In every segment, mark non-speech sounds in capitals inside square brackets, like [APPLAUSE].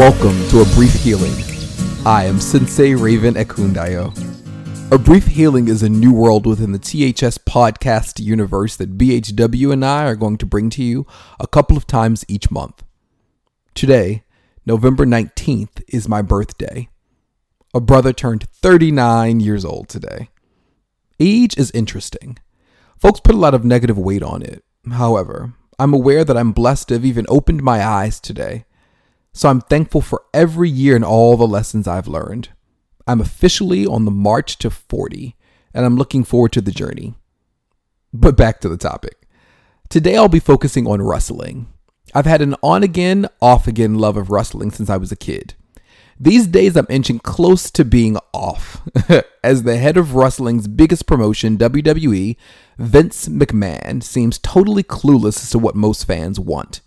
Welcome to A Brief Healing. I am Sensei Raven Ekundayo. A Brief Healing is a new world within the THS podcast universe that BHW and I are going to bring to you a couple of times each month. Today, November 19th, is my birthday. A brother turned 39 years old today. Age is interesting. Folks put a lot of negative weight on it. However, I'm aware that I'm blessed to have even opened my eyes today. So I'm thankful for every year and all the lessons I've learned. I'm officially on the march to 40, and I'm looking forward to the journey. But back to the topic. Today I'll be focusing on wrestling. I've had an on again, off again love of wrestling since I was a kid. These days, I'm inching close to being off. [LAUGHS] As the head of wrestling's biggest promotion, WWE, Vince McMahon seems totally clueless as to what most fans want.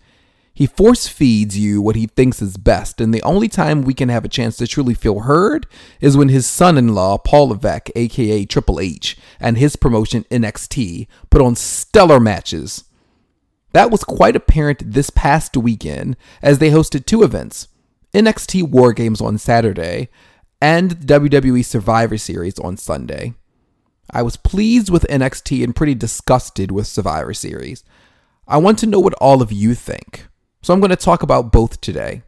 He force feeds you what he thinks is best, and the only time we can have a chance to truly feel heard is when his son in law, Paul Levesque, aka Triple H, and his promotion NXT put on stellar matches. That was quite apparent this past weekend as they hosted two events NXT War Games on Saturday and WWE Survivor Series on Sunday. I was pleased with NXT and pretty disgusted with Survivor Series. I want to know what all of you think. So I'm going to talk about both today.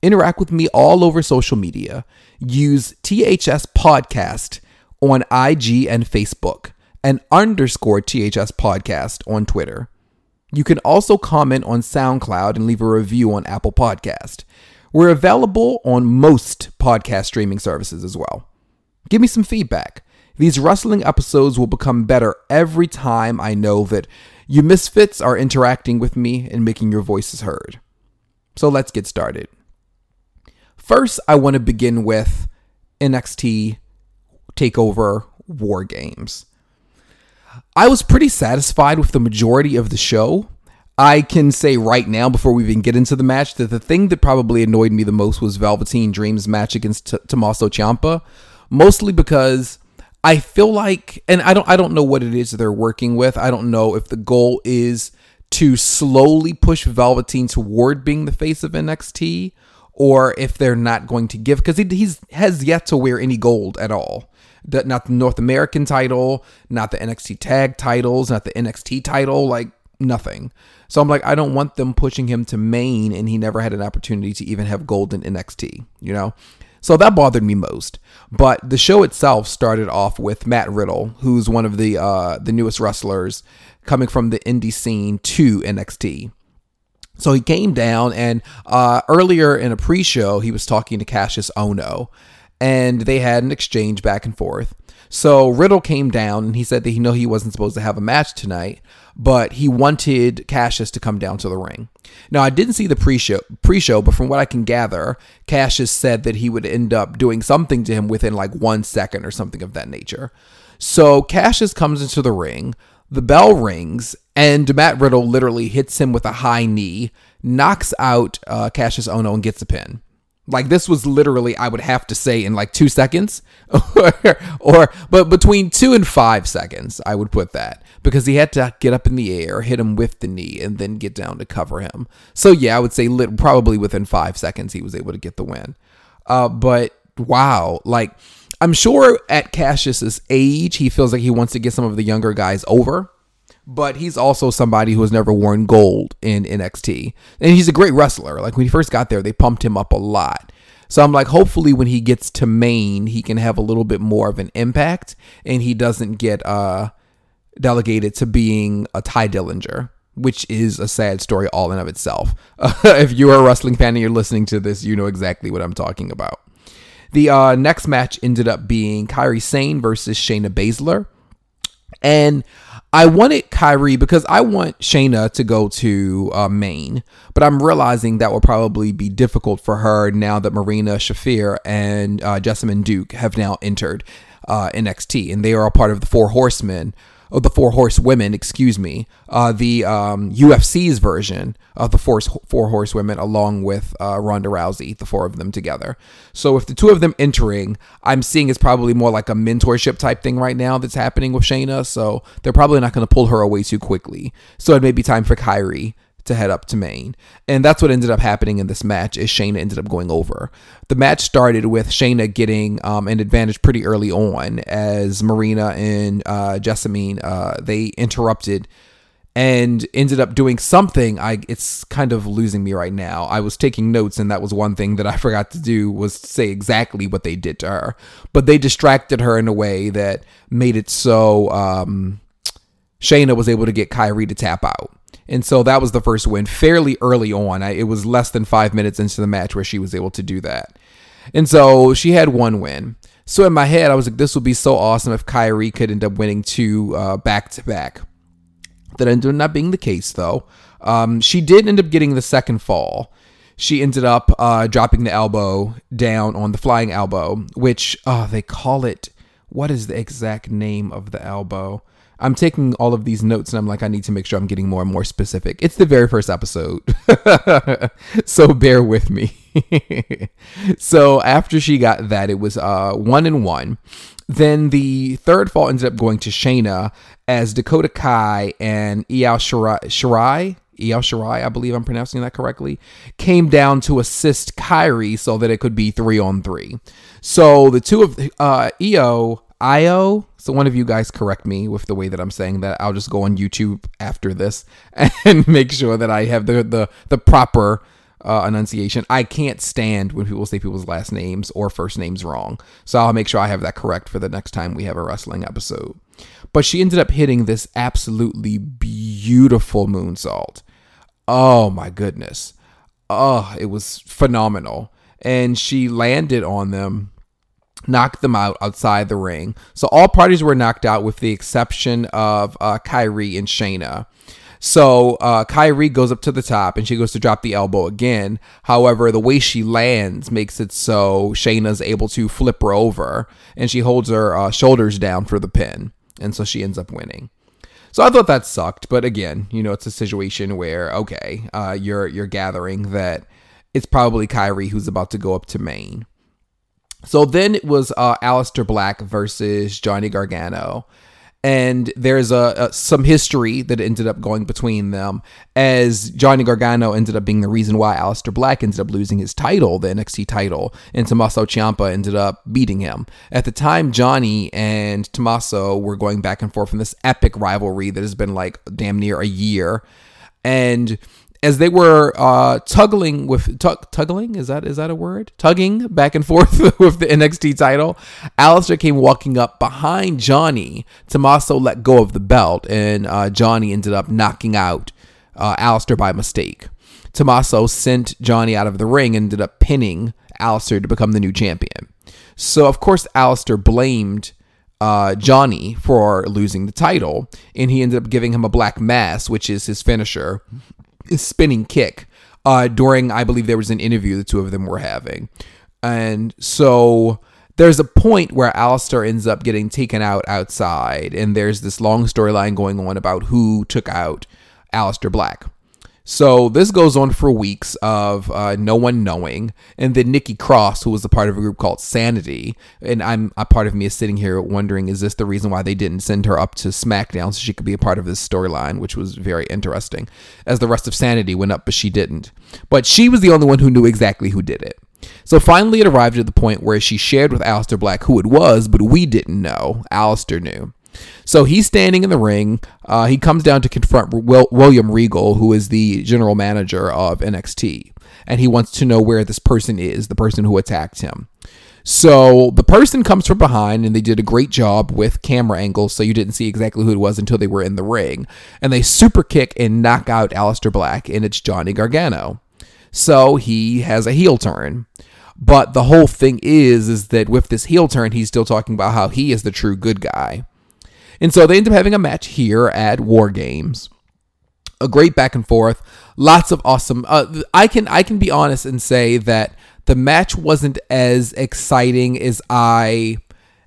Interact with me all over social media. Use THS Podcast on IG and Facebook and underscore THS Podcast on Twitter. You can also comment on SoundCloud and leave a review on Apple Podcast. We're available on most podcast streaming services as well. Give me some feedback. These rustling episodes will become better every time I know that you misfits are interacting with me and making your voices heard. So let's get started. First, I want to begin with NXT TakeOver War Games. I was pretty satisfied with the majority of the show. I can say right now, before we even get into the match, that the thing that probably annoyed me the most was Velveteen Dream's match against T- Tommaso Ciampa, mostly because I feel like, and I don't, I don't know what it is they're working with. I don't know if the goal is to slowly push Velveteen toward being the face of NXT, or if they're not going to give because he he's, has yet to wear any gold at all. Not the North American title, not the NXT tag titles, not the NXT title, like nothing. So I'm like, I don't want them pushing him to main and he never had an opportunity to even have gold in NXT, you know? So that bothered me most. But the show itself started off with Matt Riddle, who's one of the uh, the newest wrestlers coming from the indie scene to NXT. So he came down, and uh, earlier in a pre-show, he was talking to Kassius Ohno, and they had an exchange back and forth. So Riddle came down, and he said that he knew he wasn't supposed to have a match tonight, but he wanted Kassius to come down to the ring. Now, I didn't see the pre-show, pre-show, but from what I can gather, Kassius said that he would end up doing something to him within like one second or something of that nature. So Kassius comes into the ring, the bell rings, and Matt Riddle literally hits him with a high knee, knocks out uh, Kassius Ohno, and gets a pin. Like this was literally, I would have to say, in like two seconds, [LAUGHS] or, but between two and five seconds, I would put that because he had to get up in the air, hit him with the knee, and then get down to cover him. So yeah, I would say lit, probably within five seconds he was able to get the win. Uh, but wow, like I'm sure at Kassius's age, he feels like he wants to get some of the younger guys over but he's also somebody who has never worn gold in NXT. And he's a great wrestler. Like when he first got there, they pumped him up a lot. So I'm like, hopefully when he gets to main, he can have a little bit more of an impact and he doesn't get uh delegated to being a Tye Dillinger, which is a sad story all in of itself. Uh, [LAUGHS] if you're a wrestling fan and you're listening to this, you know exactly what I'm talking about. The uh, next match ended up being Kairi Sane versus Shayna Baszler. And I wanted Kairi because I want Shayna to go to uh, main, but I'm realizing that will probably be difficult for her now that Marina Shafir and uh, Jessamyn Duke have now entered uh, NXT, and they are a part of the Four Horsemen of the Four Horsewomen, excuse me, uh, the um, UFC's version of the Four, four Horsewomen, along with uh, Ronda Rousey, the four of them together. So if the two of them entering, I'm seeing it's probably more like a mentorship type thing right now that's happening with Shayna. So they're probably not going to pull her away too quickly. So it may be time for Kairi to head up to main. And that's what ended up happening in this match is Shayna ended up going over. The match started with Shayna getting um, an advantage pretty early on as Marina and uh, Jessamyn, uh, they interrupted and ended up doing something i it's kind of losing me right now i was taking notes and that was one thing that i [LAUGHS] forgot to do was say exactly what they did to her but they distracted her in a way that made it so um, shayna was able to get kairi to tap out and so that was the first win fairly early on. I, it was less than five minutes into the match where she was able to do that. And so she had one win. So in my head, I was like, this would be so awesome if Kairi could end up winning two back to back. That ended up not being the case, though. Um, she did end up getting the second fall. She ended up uh, dropping the elbow down on the flying elbow, which uh, they call it. What is the exact name of the elbow? I'm taking all of these notes and I'm like, I need to make sure I'm getting more and more specific. It's the very first episode. [LAUGHS] so bear with me. [LAUGHS] so after she got that, it was uh, one and one. Then the third fall ended up going to Shayna as Dakota Kai and Io Shirai, Shirai Io Shirai, I believe I'm pronouncing that correctly, came down to assist Kairi so that it could be three on three. So the two of uh, Io Io. So one of you guys correct me with the way that I'm saying that. I'll just go on YouTube after this [LAUGHS] and make sure that I have the the the proper uh, enunciation. I can't stand when people say people's last names or first names wrong. So I'll make sure I have that correct for the next time we have a wrestling episode. But she ended up hitting this absolutely beautiful moonsault. Oh my goodness. Oh, it was phenomenal. And she landed on them knocked them out outside the ring. So all parties were knocked out with the exception of uh, Kairi and Shayna. So uh, Kairi goes up to the top and she goes to drop the elbow again. However, the way she lands makes it so Shayna's able to flip her over and she holds her uh, shoulders down for the pin. And so she ends up winning. So I thought that sucked, but again, you know, it's a situation where okay, uh, you're you're gathering that it's probably Kairi who's about to go up to main. So then it was uh, Black versus Johnny Gargano. And there's a, a, some history that ended up going between them, as Johnny Gargano ended up being the reason why Aleister Black ended up losing his title, the NXT title, and Tommaso Ciampa ended up beating him. At the time, Johnny and Tommaso were going back and forth in this epic rivalry that has been like damn near a year, and as they were uh, tuggling with tug, tuggling? Is that is that a word? Tugging back and forth [LAUGHS] with the NXT title. Aleister came walking up behind Johnny. Tommaso let go of the belt and uh, Johnny ended up knocking out uh, Aleister by mistake. Tommaso sent Johnny out of the ring and ended up pinning Aleister to become the new champion. So of course Aleister blamed uh, Johnny for losing the title, and he ended up giving him a black mass, which is his finisher, spinning kick uh, during, I believe there was an interview the two of them were having. And so there's a point where Aleister ends up getting taken out outside, and there's this long storyline going on about who took out Aleister Black. So this goes on for weeks of uh, no one knowing, and then Nikki Cross, who was a part of a group called Sanity, and I'm a part of me is sitting here wondering, is this the reason why they didn't send her up to SmackDown so she could be a part of this storyline, which was very interesting, as the rest of Sanity went up, but she didn't. But she was the only one who knew exactly who did it. So finally, it arrived at the point where she shared with Aleister Black who it was, but we didn't know. Aleister knew. So he's standing in the ring. Uh, he comes down to confront Will- William Regal, who is the general manager of NXT, and he wants to know where this person is, the person who attacked him. So the person comes from behind, and they did a great job with camera angles, so you didn't see exactly who it was until they were in the ring. And they super kick and knock out Aleister Black, and it's Johnny Gargano. So he has a heel turn. But the whole thing is, is that with this heel turn, he's still talking about how he is the true good guy. And so they end up having a match here at War Games. A great back and forth, lots of awesome. Uh, I can I can be honest and say that the match wasn't as exciting as I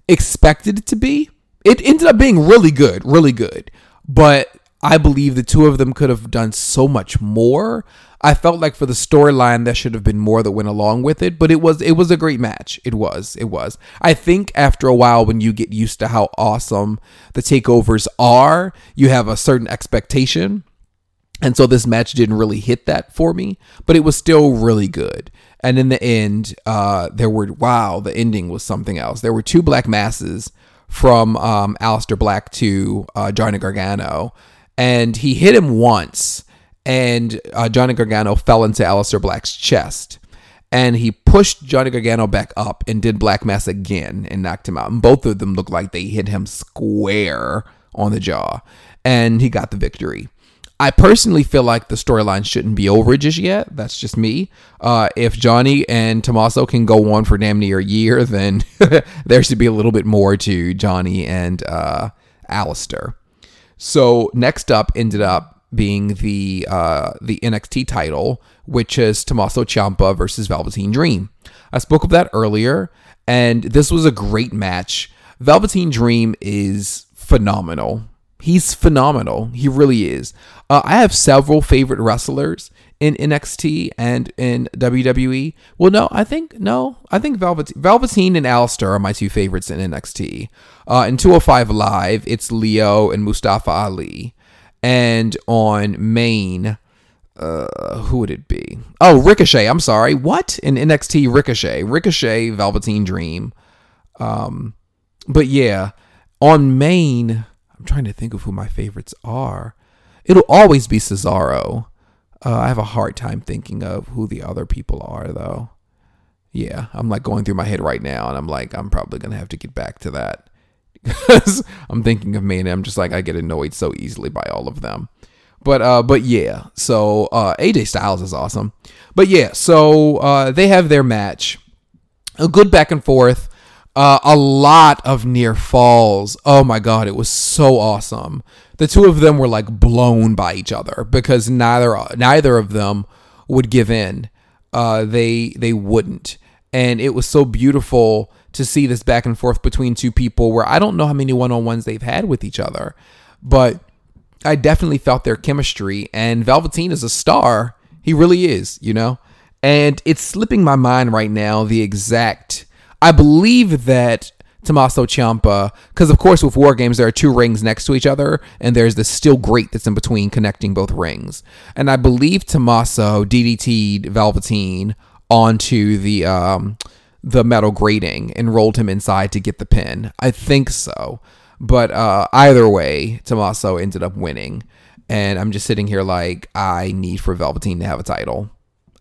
expected it to be. It ended up being really good, really good. But I believe the two of them could have done so much more. I felt like for the storyline there should have been more that went along with it, but it was it was a great match. It was. It was. I think after a while when you get used to how awesome the takeovers are, you have a certain expectation. And so this match didn't really hit that for me, but it was still really good. And in the end, uh, there were wow, the ending was something else. There were two black masses from um, Aleister Black to uh, Johnny Gargano, and he hit him once, and uh, Johnny Gargano fell into Aleister Black's chest. And he pushed Johnny Gargano back up and did Black Mass again and knocked him out. And both of them looked like they hit him square on the jaw. And he got the victory. I personally feel like the storyline shouldn't be over just yet. That's just me. Uh, if Johnny and Tommaso can go on for damn near a year, then [LAUGHS] there should be a little bit more to Johnny and uh, Aleister. So next up ended up being the uh, the NXT title, which is Tommaso Ciampa versus Velveteen Dream. I spoke of that earlier, and this was a great match. Velveteen Dream is phenomenal. He's phenomenal. He really is. Uh, I have several favorite wrestlers in NXT and in WWE. Well, no, I think no, I think Velveteen, Velveteen and Aleister are my two favorites in NXT. Uh, in 205 Live, it's Lio and Mustafa Ali, and on Main, uh, who would it be? Oh, Ricochet. I'm sorry. What in NXT? Ricochet, Ricochet, Velveteen Dream. Um, but yeah, on Main. I'm trying to think of who my favorites are. It'll always be Cesaro. Uh, I have a hard time thinking of who the other people are, though. Yeah, I'm like going through my head right now, and I'm like, I'm probably gonna have to get back to that [LAUGHS] because I'm thinking of me, and I'm just like, I get annoyed so easily by all of them. But uh, but yeah, so uh, AJ Styles is awesome. But yeah, so uh, they have their match, a good back and forth. Uh, a lot of near falls. Oh my god, it was so awesome. The two of them were like blown by each other because neither neither of them would give in. Uh, they they wouldn't, and it was so beautiful to see this back and forth between two people where I don't know how many one on ones they've had with each other, but I definitely felt their chemistry. And Velveteen is a star. He really is, you know. And it's slipping my mind right now the exact I believe that Tommaso Ciampa, because of course with War Games there are two rings next to each other, and there's this steel grate that's in between connecting both rings. And I believe Tommaso DDT'd Velveteen onto the um, the metal grating and rolled him inside to get the pin. I think so. But uh, either way, Tommaso ended up winning. And I'm just sitting here like I need for Velveteen to have a title.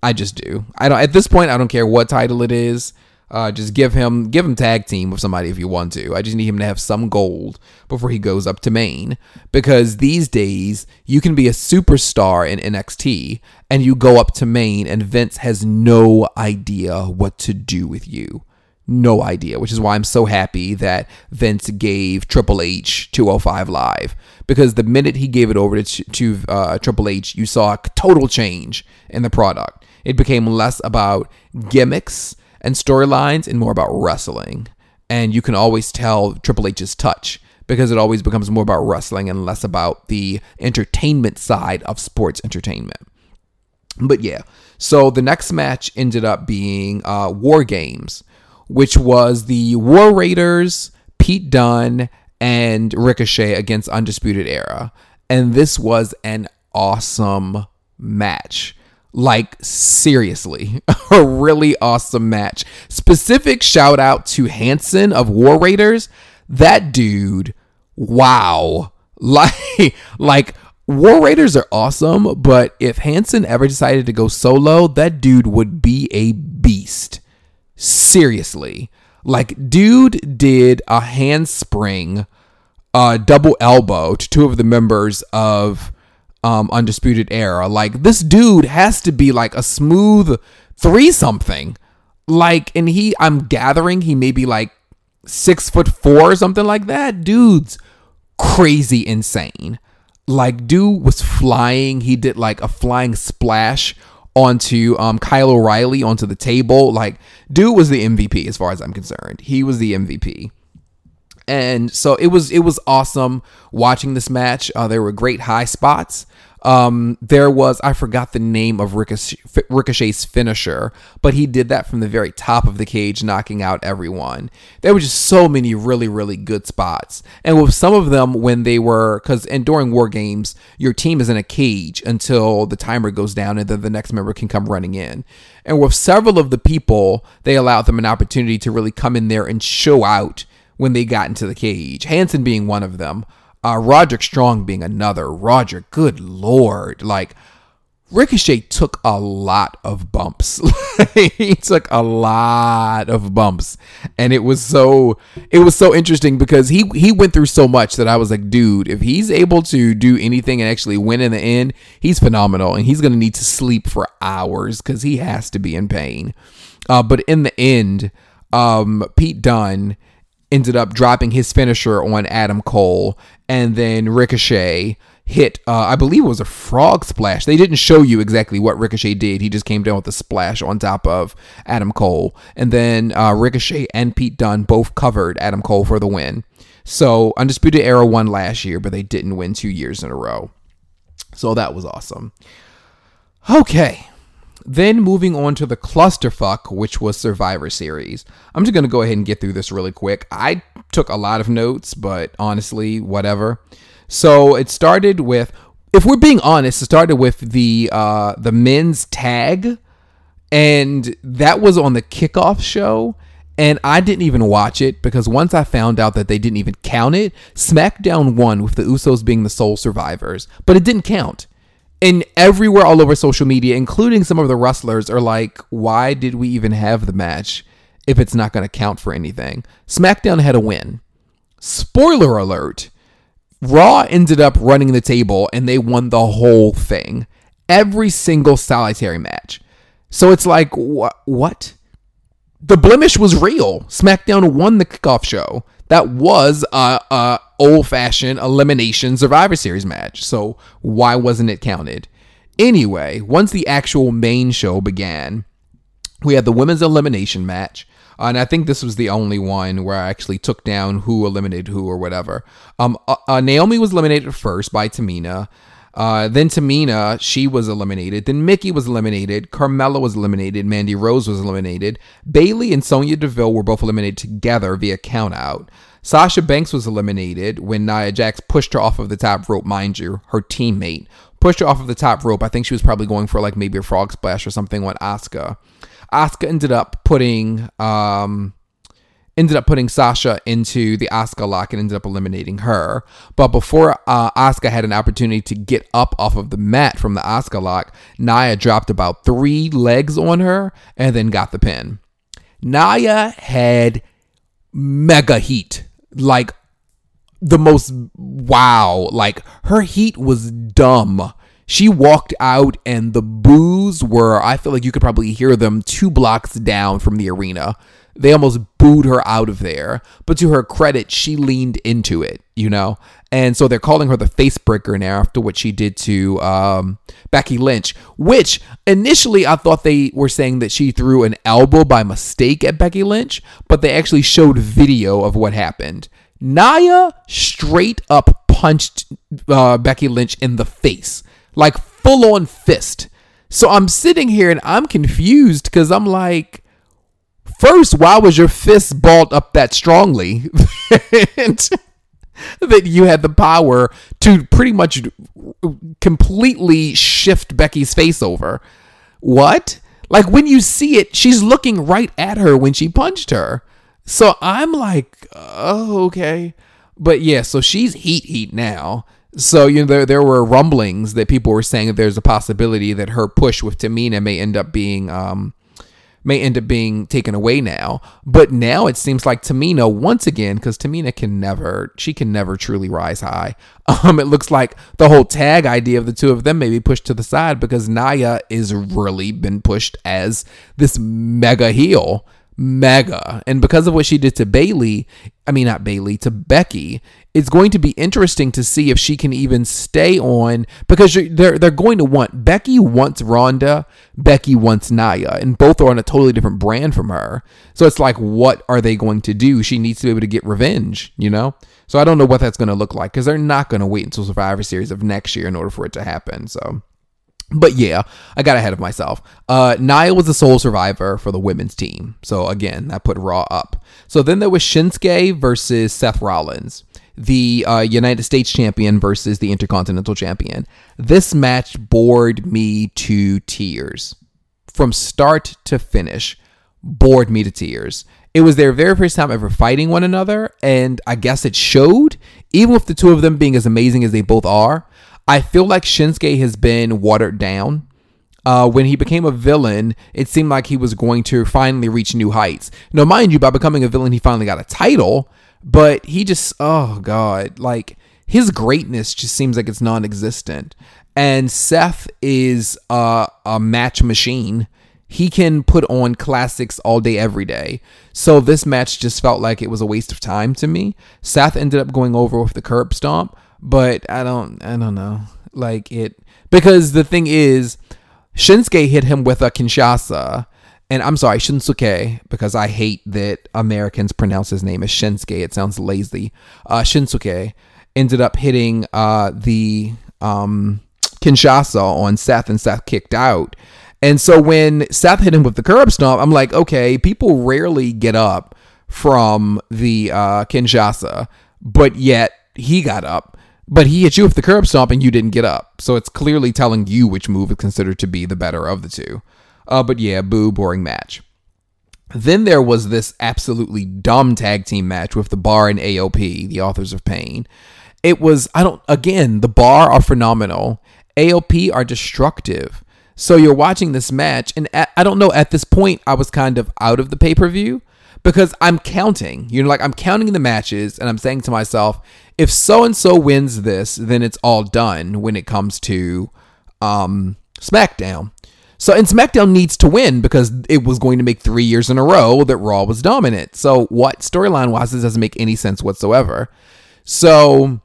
I just do. I don't at this point I don't care what title it is. Uh, just give him give him tag team with somebody if you want to. I just need him to have some gold before he goes up to main because these days you can be a superstar in NXT and you go up to main and Vince has no idea what to do with you. No idea, which is why I'm so happy that Vince gave Triple H 205 Live because the minute he gave it over to, to uh, Triple H, you saw a total change in the product. It became less about gimmicks and storylines and more about wrestling. And you can always tell Triple H's touch because it always becomes more about wrestling and less about the entertainment side of sports entertainment. But yeah, so the next match ended up being uh, War Games, which was the War Raiders, Pete Dunne, and Ricochet against Undisputed Era. And this was an awesome match. Like, seriously, [LAUGHS] a really awesome match. Specific shout out to Hanson of War Raiders. That dude, wow. [LAUGHS] Like, like, War Raiders are awesome, but if Hanson ever decided to go solo, that dude would be a beast. Seriously. Like, dude did a handspring, uh, double elbow to two of the members of um, Undisputed Era. Like this dude has to be like a smooth three something. Like, and he, I'm gathering he may be like six foot four or something like that. Dude's crazy insane. Like, dude was flying. He did like a flying splash onto um, Kyle O'Reilly onto the table. Like, dude was the MVP as far as I'm concerned. He was the MVP and so it was it was awesome watching this match. Uh, there were great high spots. Um, there was I forgot the name of Ricochet, Ricochet's finisher, but he did that from the very top of the cage, knocking out everyone. There were just so many really really good spots, and with some of them when they were because and during war games your team is in a cage until the timer goes down and then the next member can come running in. And with several of the people, they allowed them an opportunity to really come in there and show out when they got into the cage. Hanson being one of them, uh, Roderick Strong being another. Roger, good lord, like Ricochet took a lot of bumps. [LAUGHS] he took a lot of bumps, and it was so it was so interesting because he he went through so much that I was like, dude, if he's able to do anything and actually win in the end, he's phenomenal, and he's gonna need to sleep for hours because he has to be in pain. Uh, but in the end, um, Pete Dunne ended up dropping his finisher on Adam Cole, and then Ricochet hit, uh, I believe it was a frog splash. They didn't show you exactly what Ricochet did. He just came down with a splash on top of Adam Cole. And then uh, Ricochet and Pete Dunne both covered Adam Cole for the win. So Undisputed Era won last year, but they didn't win two years in a row. So that was awesome. Okay. Then moving on to the clusterfuck, which was Survivor Series. I'm just going to go ahead and get through this really quick. I took a lot of notes, but honestly, whatever. So it started with, if we're being honest, it started with the uh, the men's tag, and that was on the kickoff show. And I didn't even watch it because once I found out that they didn't even count it, SmackDown won with the Usos being the sole survivors, but it didn't count and everywhere all over social media, including some of the wrestlers, are like, why did we even have the match if it's not going to count for anything? SmackDown had a win. Spoiler alert Raw ended up running the table and they won the whole thing. Every single solitary match. So it's like, wh- what? The blemish was real. SmackDown won the kickoff show. That was a, a old fashioned elimination Survivor Series match. So why wasn't it counted? Anyway, once the actual main show began, we had the women's elimination match. Uh, and I think this was the only one where I actually took down who eliminated who or whatever. Um, uh, uh, Naomi was eliminated first by Tamina. Uh, then Tamina, she was eliminated. Then Mickie was eliminated. Carmella was eliminated. Mandy Rose was eliminated. Bayley and Sonya Deville were both eliminated together via countout. Sasha Banks was eliminated when Nia Jax pushed her off of the top rope, mind you, her teammate pushed her off of the top rope. I think she was probably going for like maybe a frog splash or something with Asuka. Asuka ended up putting um ended up putting Sasha into the Asuka lock and ended up eliminating her. But before uh, Asuka had an opportunity to get up off of the mat from the Asuka lock, Nia dropped about three legs on her and then got the pin. Nia had mega heat like the most wow. Like her heat was dumb. She walked out and the boos were, I feel like you could probably hear them two blocks down from the arena. They almost booed her out of there. But to her credit, she leaned into it, you know? And so they're calling her the face breaker now after what she did to um, Becky Lynch, which initially I thought they were saying that she threw an elbow by mistake at Becky Lynch, but they actually showed video of what happened. Nia straight up punched uh, Becky Lynch in the face, like full on fist. So I'm sitting here and I'm confused because I'm like, first, why was your fist balled up that strongly? [LAUGHS] that you had the power to pretty much completely shift Becky's face over. What? Like when you see it, she's looking right at her when she punched her. So I'm like, oh, okay. But yeah, so she's heat heat now. So you know there there were rumblings that people were saying that there's a possibility that her push with Tamina may end up being um may end up being taken away now. But now it seems like Tamina once again because Tamina can never she can never truly rise high. [LAUGHS] Um, it looks like the whole tag idea of the two of them may be pushed to the side because Nia is really been pushed as this mega heel mega. And because of what she did to Bayley, I mean, not Bayley, to Becky, it's going to be interesting to see if she can even stay on because they're, they're going to want Becky wants Ronda, Becky wants Nia, and both are on a totally different brand from her. So it's like, what are they going to do? She needs to be able to get revenge, you know? So I don't know what that's going to look like because they're not going to wait until Survivor Series of next year in order for it to happen. So but yeah, I got ahead of myself. Uh, Nia was the sole survivor for the women's team. So again, that put Raw up. So then there was Shinsuke versus Seth Rollins, the uh, United States champion versus the Intercontinental champion. This match bored me to tears. From start to finish, bored me to tears. It was their very first time ever fighting one another, and I guess it showed, even with the two of them being as amazing as they both are. I feel like Shinsuke has been watered down. Uh, when he became a villain, it seemed like he was going to finally reach new heights. Now, mind you, by becoming a villain, he finally got a title, but he just, oh God, like his greatness just seems like it's non existent. And Seth is a match machine. He can put on classics all day, every day. So this match just felt like it was a waste of time to me. Seth ended up going over with the curb stomp but I don't I don't know. Like it because the thing is Shinsuke hit him with a Kinshasa. And I'm sorry, Shinsuke, because I hate that Americans pronounce his name as Shinsuke. It sounds lazy. Uh, Shinsuke ended up hitting uh, the um, Kinshasa on Seth, and Seth kicked out. And so when Seth hit him with the curb stomp, I'm like, okay, people rarely get up from the uh, Kinshasa, but yet he got up. But he hit you with the curb stomp and you didn't get up. So it's clearly telling you which move is considered to be the better of the two. Uh, but yeah, boo, boring match. Then there was this absolutely dumb tag team match with the Bar and AOP, the authors of pain. It was, I don't, again, the Bar are phenomenal. AOP are destructive. So you're watching this match, and at, I don't know, at this point, I was kind of out of the pay per view because I'm counting. You know, like I'm counting the matches and I'm saying to myself, if so and so wins this, then it's all done when it comes to um, SmackDown. So, and SmackDown needs to win because it was going to make three years in a row that Raw was dominant. So, what storyline wise, this doesn't make any sense whatsoever. So,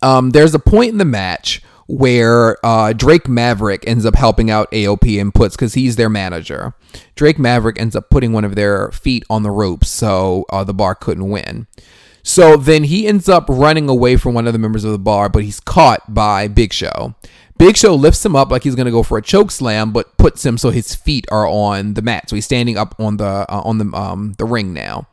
um, there's a point in the match where uh, Drake Maverick ends up helping out AOP and puts because he's their manager. Drake Maverick ends up putting one of their feet on the ropes, so uh, the bar couldn't win. So then he ends up running away from one of the members of the bar, but he's caught by Big Show. Big Show lifts him up like he's gonna go for a choke slam, but puts him so his feet are on the mat. So he's standing up on the uh, on the um the ring now,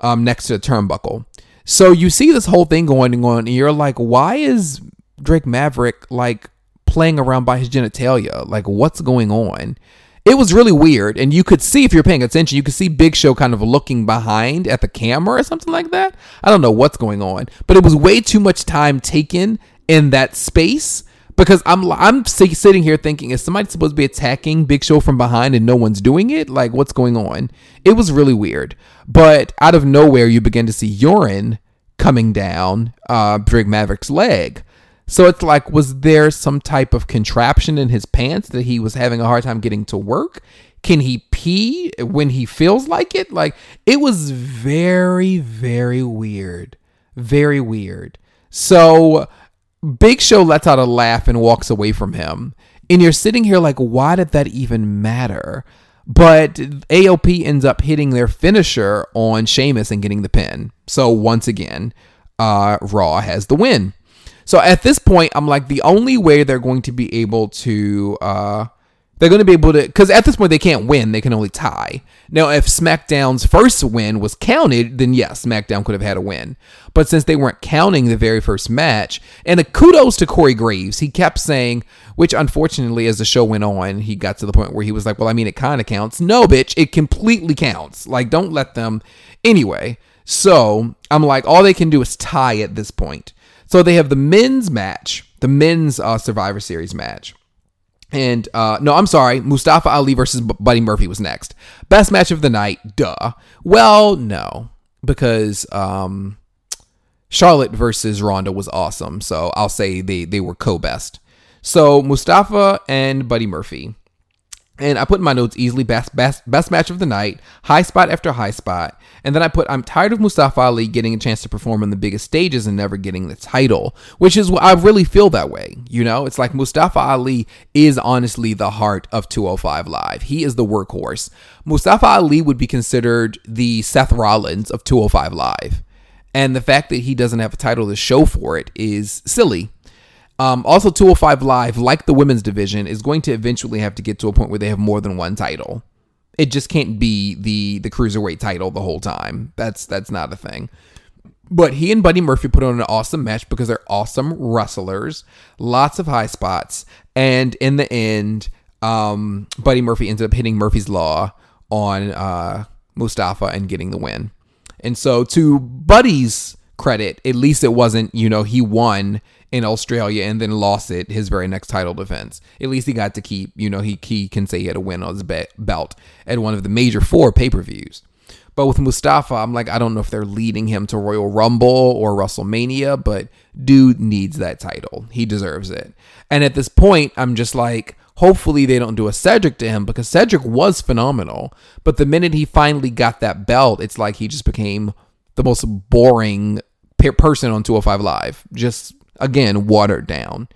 um next to the turnbuckle. So you see this whole thing going on, and you're like, why is Drake Maverick like playing around by his genitalia. Like, what's going on? It was really weird, and you could see if you're paying attention, you could see Big Show kind of looking behind at the camera or something like that. I don't know what's going on, but it was way too much time taken in that space because I'm I'm sitting here thinking, is somebody supposed to be attacking Big Show from behind and no one's doing it? Like, what's going on? It was really weird. But out of nowhere, you begin to see urine coming down uh, Drake Maverick's leg. So it's like, was there some type of contraption in his pants that he was having a hard time getting to work? Can he pee when he feels like it? Like, it was very, very weird. Very weird. So, Big Show lets out a laugh and walks away from him. And you're sitting here like, why did that even matter? But AOP ends up hitting their finisher on Sheamus and getting the pin. So, once again, uh, Raw has the win. So at this point, I'm like, the only way they're going to be able to, uh, they're going to be able to, because at this point they can't win, they can only tie. Now, if SmackDown's first win was counted, then yes, SmackDown could have had a win. But since they weren't counting the very first match, and the kudos to Corey Graves, he kept saying, which unfortunately, as the show went on, he got to the point where he was like, well, I mean, it kind of counts. No, bitch, it completely counts. Like, don't let them. Anyway, so I'm like, all they can do is tie at this point. So they have the men's match, the men's uh, Survivor Series match. And uh, no, I'm sorry, Mustafa Ali versus Buddy Murphy was next. Best match of the night, duh. Well, no, because um, Charlotte versus Ronda was awesome. So I'll say they they were co-best. So Mustafa and Buddy Murphy. And I put in my notes easily best best best match of the night, high spot after high spot. And then I put I'm tired of Mustafa Ali getting a chance to perform on the biggest stages and never getting the title, which is I really feel that way. You know, it's like Mustafa Ali is honestly the heart of 205 Live. He is the workhorse. Mustafa Ali would be considered the Seth Rollins of 205 Live. And the fact that he doesn't have a title to show for it is silly. Um, also, 205 Live, like the women's division, is going to eventually have to get to a point where they have more than one title. It just can't be the the cruiserweight title the whole time. That's that's not a thing. But he and Buddy Murphy put on an awesome match because they're awesome wrestlers, lots of high spots, and in the end, um, Buddy Murphy ended up hitting Murphy's Law on uh, Mustafa and getting the win. And so, to Buddy's credit, at least it wasn't, you know, he won in Australia and then lost it his very next title defense. At least he got to keep, you know, he, he can say he had a win on his be- belt at one of the major four pay per views. But with Mustafa, I'm like, I don't know if they're leading him to Royal Rumble or WrestleMania, but dude needs that title. He deserves it. And at this point, I'm just like, hopefully they don't do a Cedric to him because Cedric was phenomenal. But the minute he finally got that belt, it's like he just became the most boring person on 205 Live. Just again watered down.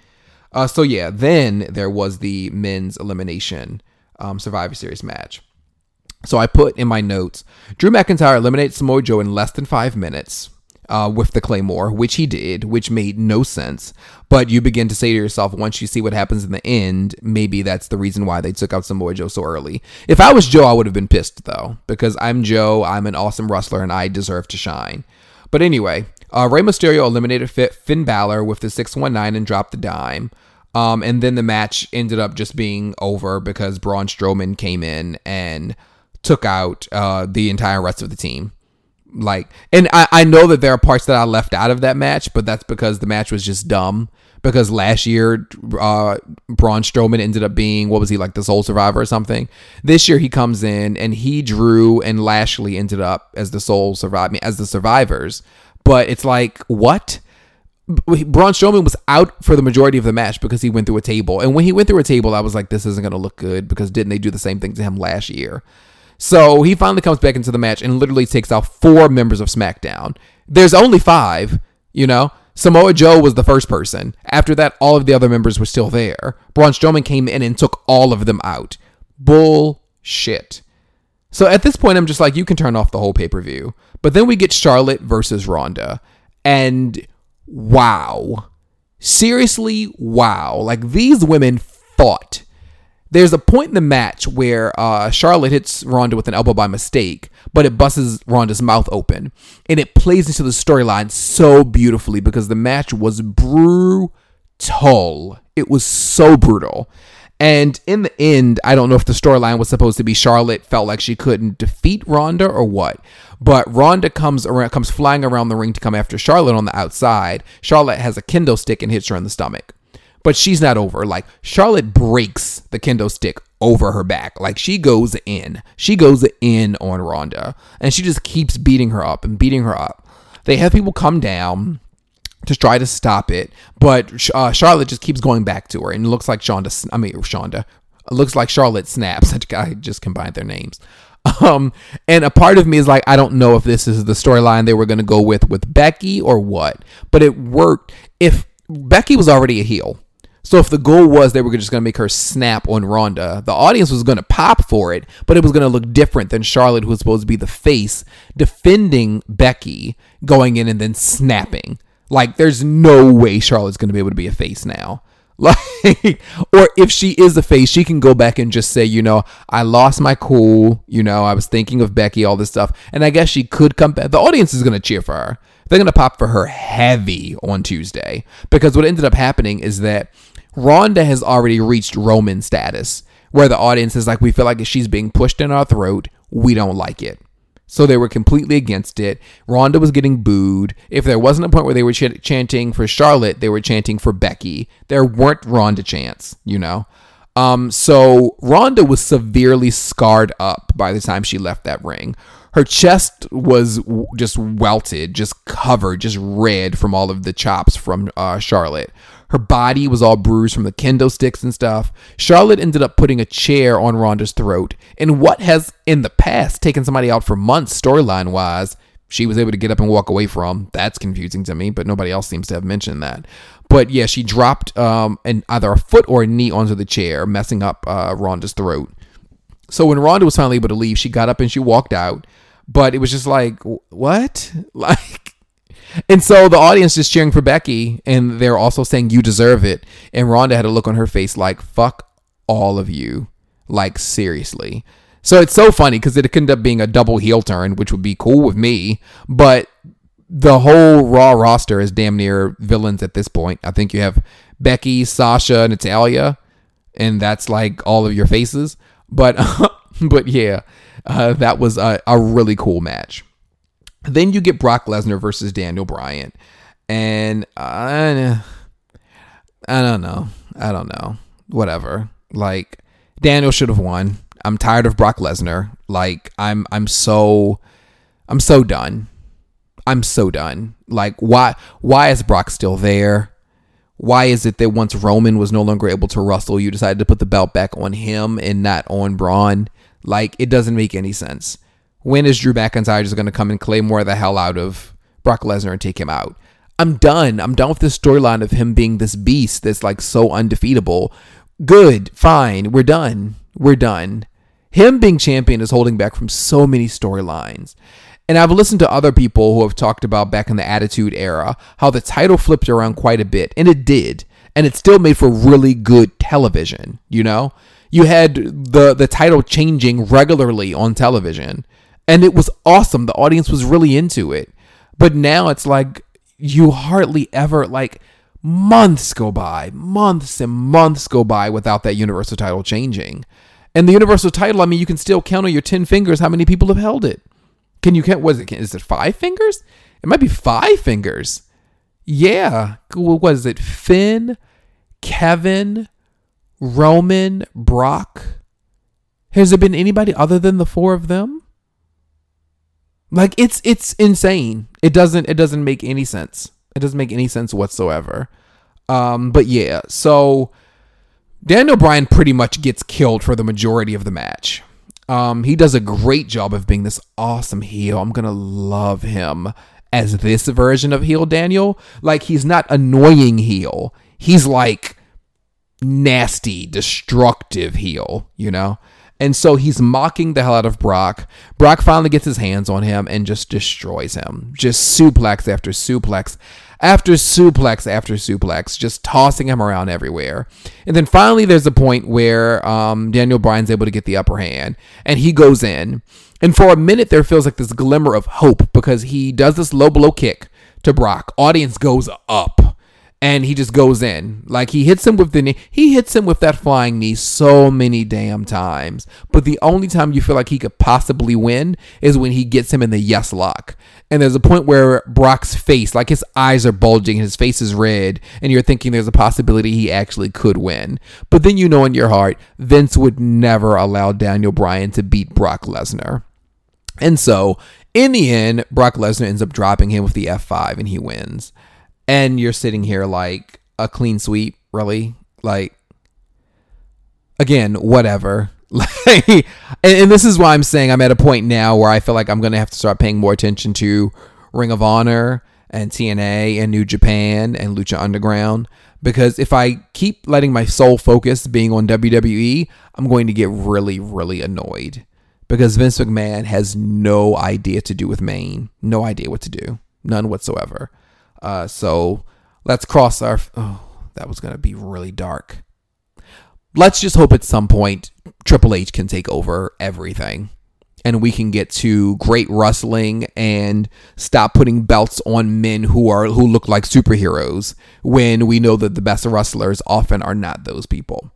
Uh, so yeah, then there was the men's elimination um, Survivor Series match. So I put in my notes: Drew McIntyre eliminated Samoa Joe in less than five minutes. Uh, with the Claymore, which he did, which made no sense. But you begin to say to yourself, once you see what happens in the end, maybe that's the reason why they took out Samoa Joe so early. If I was Joe, I would have been pissed though, because I'm Joe, I'm an awesome wrestler, and I deserve to shine. But anyway, uh, Rey Mysterio eliminated Finn Balor with the 619 and dropped the dime. Um, and then the match ended up just being over because Braun Strowman came in and took out uh, the entire rest of the team. Like, and I, I know that there are parts that I left out of that match, but that's because the match was just dumb. Because last year, uh, Braun Strowman ended up being what was he like the sole survivor or something. This year he comes in and he Drew and Lashley ended up as the sole survivor as the survivors but it's like, what? Braun Strowman was out for the majority of the match because he went through a table. And when he went through a table, I was like, this isn't going to look good because didn't they do the same thing to him last year? So he finally comes back into the match and literally takes out four members of SmackDown. There's only five, you know? Samoa Joe was the first person. After that, all of the other members were still there. Braun Strowman came in and took all of them out. Bullshit. So at this point, I'm just like, you can turn off the whole pay per view. But then we get Charlotte versus Ronda. And wow. Seriously, wow. Like these women fought. There's a point in the match where uh, Charlotte hits Ronda with an elbow by mistake, but it busts Ronda's mouth open. And it plays into the storyline so beautifully because the match was brutal. It was so brutal. And in the end, I don't know if the storyline was supposed to be Charlotte felt like she couldn't defeat Ronda or what. But Ronda comes around, comes flying around the ring to come after Charlotte on the outside. Charlotte has a kendo stick and hits her in the stomach. But she's not over. Like Charlotte breaks the kendo stick over her back. Like she goes in. She goes in on Ronda. And she just keeps beating her up and beating her up. They have people come down to try to stop it, but uh, Charlotte just keeps going back to her, and it looks like Shonda. I mean, Shonda. It looks like Charlotte snaps. [LAUGHS] I just combined their names. [LAUGHS] Um, and a part of me is like, I don't know if this is the storyline they were going to go with with Becky or what, but it worked. If Becky was already a heel, so if the goal was they were just going to make her snap on Ronda, the audience was going to pop for it, but it was going to look different than Charlotte, who was supposed to be the face, defending Becky, going in and then snapping. Like, there's no way Charlotte's going to be able to be a face now. [LAUGHS] Like, or if she is a face, she can go back and just say, you know, I lost my cool. You know, I was thinking of Becky, all this stuff. And I guess she could come back. The audience is going to cheer for her. They're going to pop for her heavy on Tuesday. Because what ended up happening is that Ronda has already reached Roman status, where the audience is like, we feel like she's being pushed in our throat. We don't like it. So they were completely against it. Ronda was getting booed. If there wasn't a point where they were ch- chanting for Charlotte, they were chanting for Becky. There weren't Ronda chants, you know. Um, so Ronda was severely scarred up by the time she left that ring. Her chest was just welted, just covered, just red from all of the chops from uh, Charlotte. Her body was all bruised from the kendo sticks and stuff. Charlotte ended up putting a chair on Ronda's throat. And what has in the past taken somebody out for months storyline wise, she was able to get up and walk away from. That's confusing to me, but nobody else seems to have mentioned that. But yeah, she dropped um, an, either a foot or a knee onto the chair, messing up uh, Ronda's throat. So when Ronda was finally able to leave, she got up and she walked out. But it was just like, what? [LAUGHS] Like, and so the audience just cheering for Becky, and they're also saying you deserve it. And Ronda had a look on her face like, fuck all of you. Like, seriously. So it's so funny because it could end up being a double heel turn, which would be cool with me. But the whole Raw roster is damn near villains at this point. I think you have Becky, Sasha, Natalya, and that's like all of your faces. But [LAUGHS] but yeah, uh, that was a, a really cool match. Then you get Brock Lesnar versus Daniel Bryan, and I, I don't know, I don't know, whatever. Like Daniel should have won. I'm tired of Brock Lesnar. Like I'm I'm so I'm so done. I'm so done. Like why why is Brock still there? Why is it that once Roman was no longer able to wrestle, you decided to put the belt back on him and not on Braun? Like it doesn't make any sense. When is Drew McIntyre just going to come and claymore the hell out of Brock Lesnar and take him out? I'm done. I'm done with this storyline of him being this beast that's like so undefeatable. Good, fine, we're done. We're done. Him being champion is holding back from so many storylines. And I've listened to other people who have talked about back in the Attitude Era how the title flipped around quite a bit, and it did. And it still made for really good television, you know? You had the the title changing regularly on television, and it was awesome. The audience was really into it. But now it's like you hardly ever like months go by, months and months go by without that universal title changing. And the universal title, I mean, you can still count on your 10 fingers how many people have held it. Can you count? Was it? Is it five fingers? It might be five fingers. Yeah. Was it? Finn, Kevin, Roman, Brock. Has there been anybody other than the four of them? Like it's it's insane. It doesn't it doesn't make any sense. It doesn't make any sense whatsoever. Um, but yeah, so Daniel Bryan pretty much gets killed for the majority of the match. Um, he does a great job of being this awesome heel. I'm gonna love him as this version of heel Daniel. Like he's not annoying heel. He's like nasty, destructive heel, you know? And so he's mocking the hell out of Brock. Brock finally gets his hands on him and just destroys him. Just suplex after suplex after suplex after suplex, just tossing him around everywhere. And then finally, there's a point where um, Daniel Bryan's able to get the upper hand and he goes in. And for a minute, there feels like this glimmer of hope because he does this low blow kick to Brock. Audience goes up and he just goes in. Like he hits him with the knee. He hits him with that flying knee so many damn times. But the only time you feel like he could possibly win is when he gets him in the yes lock. And there's a point where Brock's face, like his eyes are bulging, his face is red, and you're thinking there's a possibility he actually could win. But then you know in your heart, Vince would never allow Daniel Bryan to beat Brock Lesnar. And so, in the end, Brock Lesnar ends up dropping him with the F5 and he wins and you're sitting here like a clean sweep, really? Like, again, whatever. [LAUGHS] Like, and, and this is why I'm saying I'm at a point now where I feel like I'm gonna have to start paying more attention to Ring of Honor and TNA and New Japan and Lucha Underground because if I keep letting my sole focus being on WWE, I'm going to get really, really annoyed because Vince McMahon has no idea to do with Maine, no idea what to do, none whatsoever. Uh, so let's cross our. Oh, that was going to be really dark. Let's just hope at some point Triple H can take over everything and we can get to great wrestling and stop putting belts on men who are who look like superheroes when we know that the best wrestlers often are not those people.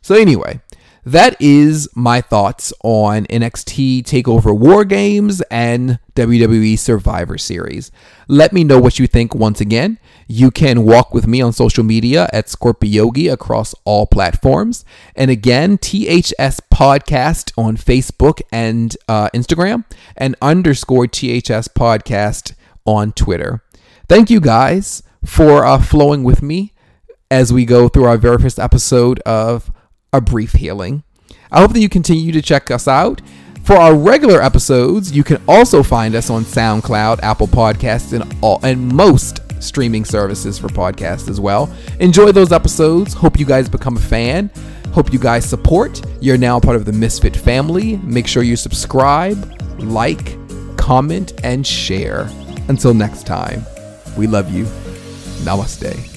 So anyway, that is my thoughts on NXT TakeOver War Games and WWE Survivor Series. Let me know what you think once again. You can walk with me on social media at Scorpiyogi across all platforms. And again, THS Podcast on Facebook and uh, Instagram, and underscore THS Podcast on Twitter. Thank you guys for uh, flowing with me as we go through our very first episode of A Brief Healing. I hope that you continue to check us out. For our regular episodes, you can also find us on SoundCloud, Apple Podcasts, and all and most streaming services for podcasts as well. Enjoy those episodes. Hope you guys become a fan. Hope you guys support. You're now part of the Misfit family. Make sure you subscribe, like, comment, and share. Until next time, we love you. Namaste.